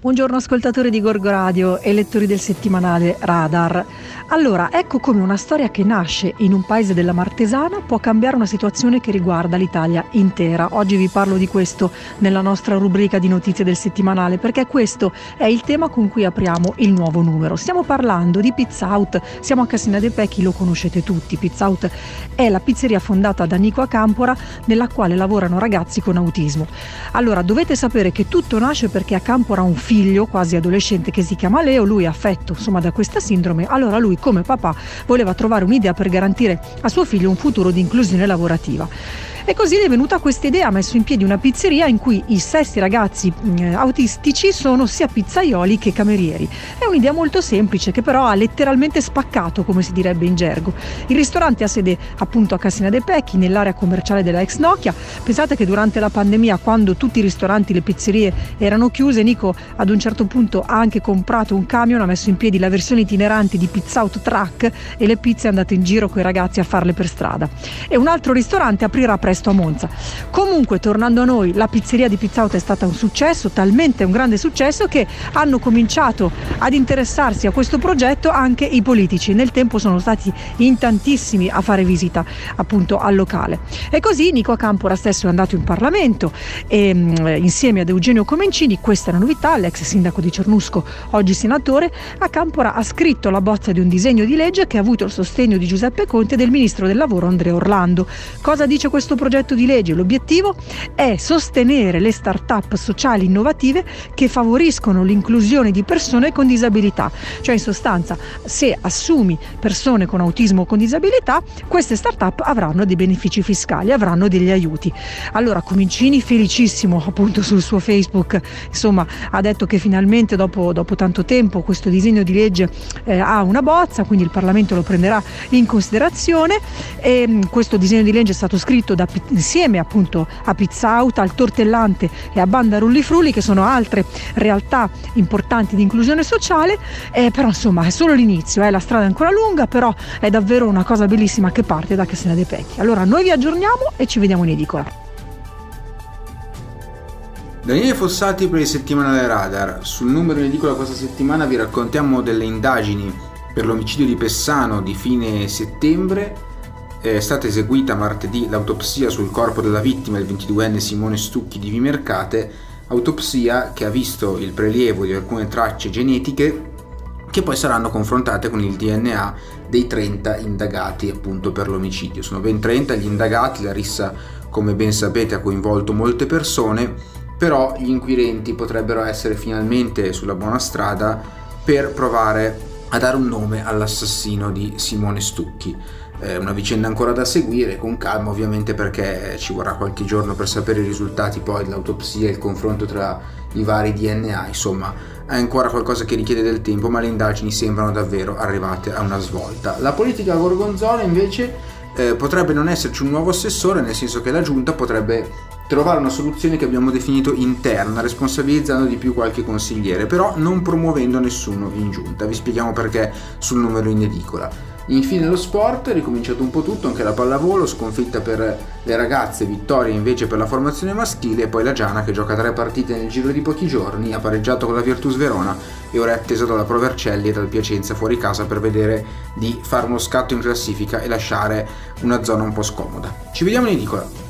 Buongiorno ascoltatori di Gorgo Radio e lettori del settimanale Radar. Allora, ecco come una storia che nasce in un paese della Martesana può cambiare una situazione che riguarda l'Italia intera. Oggi vi parlo di questo nella nostra rubrica di notizie del settimanale perché questo è il tema con cui apriamo il nuovo numero. Stiamo parlando di Pizza Out, siamo a Cassina de Pecchi, lo conoscete tutti. Pizza Out è la pizzeria fondata da Nico Acampora nella quale lavorano ragazzi con autismo. Allora, dovete sapere che tutto nasce perché Acampora ha un figlio quasi adolescente che si chiama Leo, lui è affetto insomma da questa sindrome, allora lui come papà voleva trovare un'idea per garantire a suo figlio un futuro di inclusione lavorativa. E così gli è venuta questa idea, ha messo in piedi una pizzeria in cui i sesti ragazzi mh, autistici sono sia pizzaioli che camerieri. È un'idea molto semplice che però ha letteralmente spaccato, come si direbbe in gergo. Il ristorante ha sede appunto a Cassina de Pecchi, nell'area commerciale della ex Nokia. Pensate che durante la pandemia, quando tutti i ristoranti, le pizzerie erano chiuse, Nico ad un certo punto ha anche comprato un camion, ha messo in piedi la versione itinerante di Pizza Out Truck e le pizze è andate in giro con i ragazzi a farle per strada. E un altro ristorante aprirà presto presto a Monza. Comunque, tornando a noi, la pizzeria di Pizza Out è stata un successo, talmente un grande successo che hanno cominciato ad interessarsi a questo progetto anche i politici. Nel tempo sono stati in tantissimi a fare visita appunto al locale. E così Nico Acampora stesso è andato in Parlamento e, mm, insieme ad Eugenio Comencini, questa è la novità, l'ex sindaco di Cernusco, oggi senatore, Acampora ha scritto la bozza di un disegno di legge che ha avuto il sostegno di Giuseppe Conte e del ministro del lavoro Andrea Orlando. Cosa dice questo progetto di legge? L'obiettivo è sostenere le start-up sociali innovative che favoriscono l'inclusione di persone con disabilità. Cioè in sostanza se assumi persone con autismo o con disabilità, queste start-up avranno dei benefici fiscali, avranno degli aiuti. Allora Comincini felicissimo appunto sul suo Facebook, insomma ha detto che finalmente dopo, dopo tanto tempo questo disegno di legge eh, ha una bozza, quindi il Parlamento lo prenderà in considerazione e mh, questo disegno di legge è stato scritto da insieme appunto a Pizza Out, al Tortellante e a Banda Rulli Frulli che sono altre realtà importanti di inclusione sociale, eh, però insomma è solo l'inizio, eh, la strada è ancora lunga, però è davvero una cosa bellissima che parte da Cassina dei Pecchi. Allora noi vi aggiorniamo e ci vediamo in edicola. Daniele Fossati per il settimanale Radar. Sul numero in edicola questa settimana vi raccontiamo delle indagini per l'omicidio di Pessano di fine settembre è stata eseguita martedì l'autopsia sul corpo della vittima, il 22enne Simone Stucchi di Vimercate, autopsia che ha visto il prelievo di alcune tracce genetiche che poi saranno confrontate con il DNA dei 30 indagati appunto per l'omicidio. Sono ben 30 gli indagati, la rissa come ben sapete ha coinvolto molte persone, però gli inquirenti potrebbero essere finalmente sulla buona strada per provare a dare un nome all'assassino di Simone Stucchi. È una vicenda ancora da seguire, con calma ovviamente perché ci vorrà qualche giorno per sapere i risultati poi dell'autopsia e il confronto tra i vari DNA, insomma è ancora qualcosa che richiede del tempo ma le indagini sembrano davvero arrivate a una svolta. La politica gorgonzola invece eh, potrebbe non esserci un nuovo assessore, nel senso che la giunta potrebbe trovare una soluzione che abbiamo definito interna, responsabilizzando di più qualche consigliere, però non promuovendo nessuno in giunta. Vi spieghiamo perché sul numero in edicola. Infine lo sport, ricominciato un po' tutto, anche la pallavolo, sconfitta per le ragazze, vittoria invece per la formazione maschile e poi la Giana che gioca tre partite nel giro di pochi giorni, ha pareggiato con la Virtus Verona e ora è attesa dalla Provercelli e dal Piacenza fuori casa per vedere di fare uno scatto in classifica e lasciare una zona un po' scomoda. Ci vediamo in edicola.